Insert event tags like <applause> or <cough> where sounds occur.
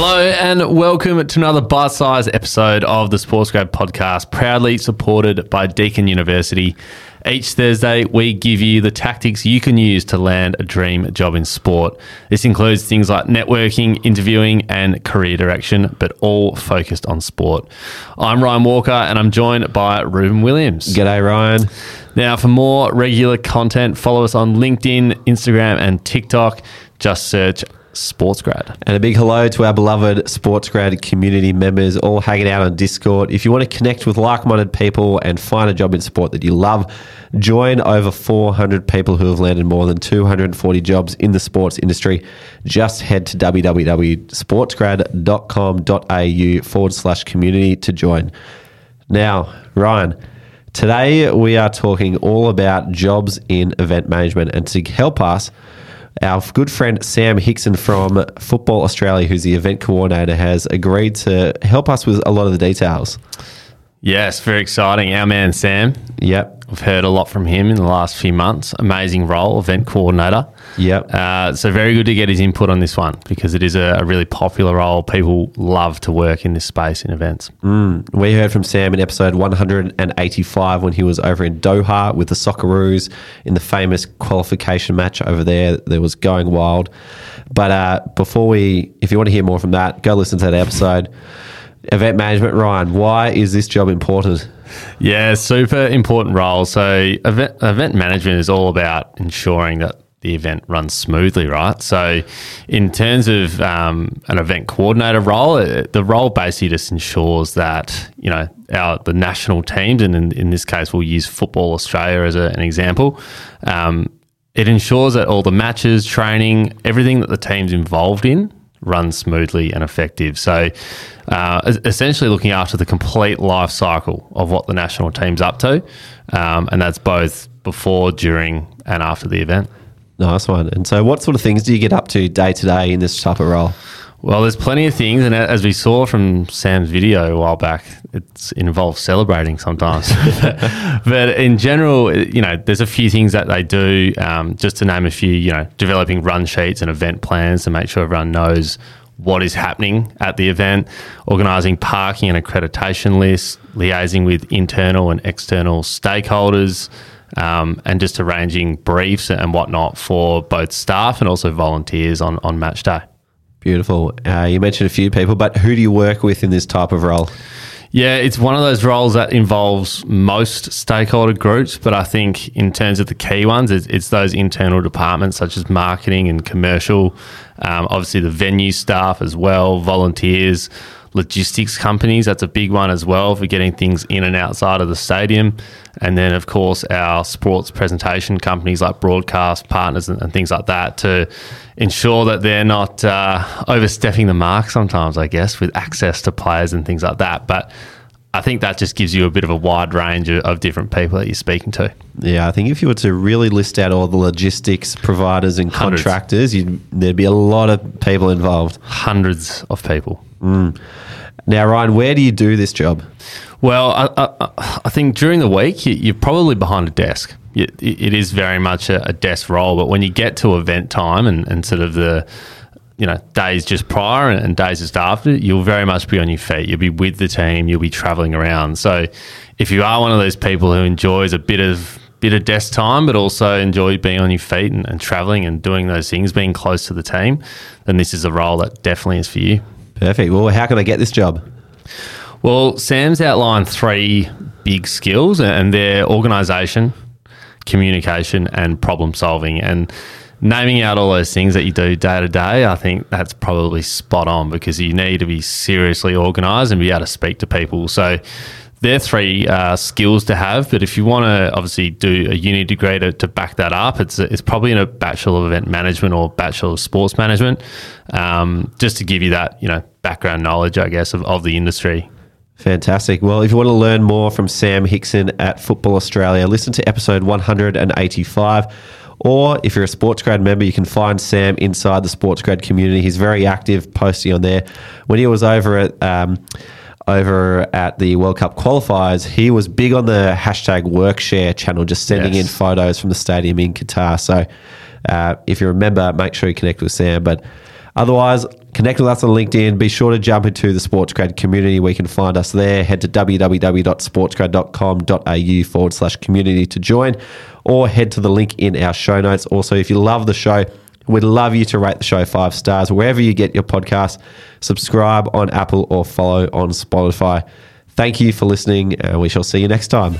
Hello and welcome to another bite-sized episode of the Sportsgrad podcast, proudly supported by Deakin University. Each Thursday, we give you the tactics you can use to land a dream job in sport. This includes things like networking, interviewing, and career direction, but all focused on sport. I'm Ryan Walker, and I'm joined by Reuben Williams. G'day, Ryan. Now, for more regular content, follow us on LinkedIn, Instagram, and TikTok. Just search Sportsgrad. And a big hello to our beloved Sportsgrad community members all hanging out on Discord. If you want to connect with like minded people and find a job in sport that you love, join over 400 people who have landed more than 240 jobs in the sports industry. Just head to www.sportsgrad.com.au forward slash community to join. Now, Ryan, today we are talking all about jobs in event management. And to help us, our good friend Sam Hickson from Football Australia, who's the event coordinator, has agreed to help us with a lot of the details. Yes, very exciting. Our man Sam. Yep. I've heard a lot from him in the last few months. Amazing role, event coordinator. Yep. Uh, so very good to get his input on this one because it is a, a really popular role. People love to work in this space in events. Mm. We heard from Sam in episode 185 when he was over in Doha with the Socceroos in the famous qualification match over there. That was going wild. But uh, before we, if you want to hear more from that, go listen to that episode. Event management, Ryan. Why is this job important? Yeah, super important role. So event, event management is all about ensuring that the event runs smoothly, right? So, in terms of um, an event coordinator role, uh, the role basically just ensures that you know our the national teams, and in, in this case, we'll use Football Australia as a, an example. Um, it ensures that all the matches, training, everything that the team's involved in runs smoothly and effective. So, uh, essentially, looking after the complete life cycle of what the national team's up to, um, and that's both before, during, and after the event. Nice one. And so, what sort of things do you get up to day to day in this type of role? Well, there's plenty of things, and as we saw from Sam's video a while back, it involves celebrating sometimes. <laughs> but in general, you know, there's a few things that they do. Um, just to name a few, you know, developing run sheets and event plans to make sure everyone knows what is happening at the event, organising parking and accreditation lists, liaising with internal and external stakeholders um, and just arranging briefs and whatnot for both staff and also volunteers on, on match day. Beautiful. Uh, you mentioned a few people, but who do you work with in this type of role? Yeah, it's one of those roles that involves most stakeholder groups, but I think in terms of the key ones, it's, it's those internal departments such as marketing and commercial, um, obviously the venue staff as well, volunteers, logistics companies. That's a big one as well for getting things in and outside of the stadium. And then, of course, our sports presentation companies like broadcast partners and, and things like that to ensure that they're not uh, overstepping the mark sometimes, I guess, with access to players and things like that. But I think that just gives you a bit of a wide range of, of, different people that you're speaking to. Yeah, I think if you were to really list out all the logistics providers and contractors, there'd be a lot of people involved. Hundreds of people. Mm. Now, Ryan, where do you do this job? Well, I, I, I think during the week you, are probably behind a desk. It, it is very much a, a, desk role, but when you get to event time and, and sort of the you know days just prior and, and days just after, you'll very much be on your feet. You'll be with the team. You'll be traveling around. So, if you are one of those people who enjoys a bit of bit of desk time, but also enjoy being on your feet and, and traveling and doing those things, being close to the team, then this is a role that definitely is for you. Perfect. Well, how can I get this job? Well, Sam's outlined three big skills, and they're organisation, communication, and problem solving. And naming out all those things that you do day to day, I think that's probably spot on because you need to be seriously organised and be able to speak to people. So they're three uh, skills to have. But if you want to obviously do a uni degree to, to back that up, it's it's probably in a bachelor of event management or bachelor of sports management, um, just to give you that you know background knowledge, I guess, of, of the industry. Fantastic. Well, if you want to learn more from Sam Hickson at Football Australia, listen to episode 185. Or if you're a Sportsgrad member, you can find Sam inside the Sportsgrad community. He's very active, posting on there. When he was over at um, over at the World Cup qualifiers, he was big on the hashtag Workshare channel, just sending yes. in photos from the stadium in Qatar. So uh, if you're a member, make sure you connect with Sam. But Otherwise, connect with us on LinkedIn. Be sure to jump into the Sportsgrad community We can find us there. Head to www.sportsgrad.com.au forward slash community to join or head to the link in our show notes. Also, if you love the show, we'd love you to rate the show five stars wherever you get your podcast. Subscribe on Apple or follow on Spotify. Thank you for listening, and we shall see you next time.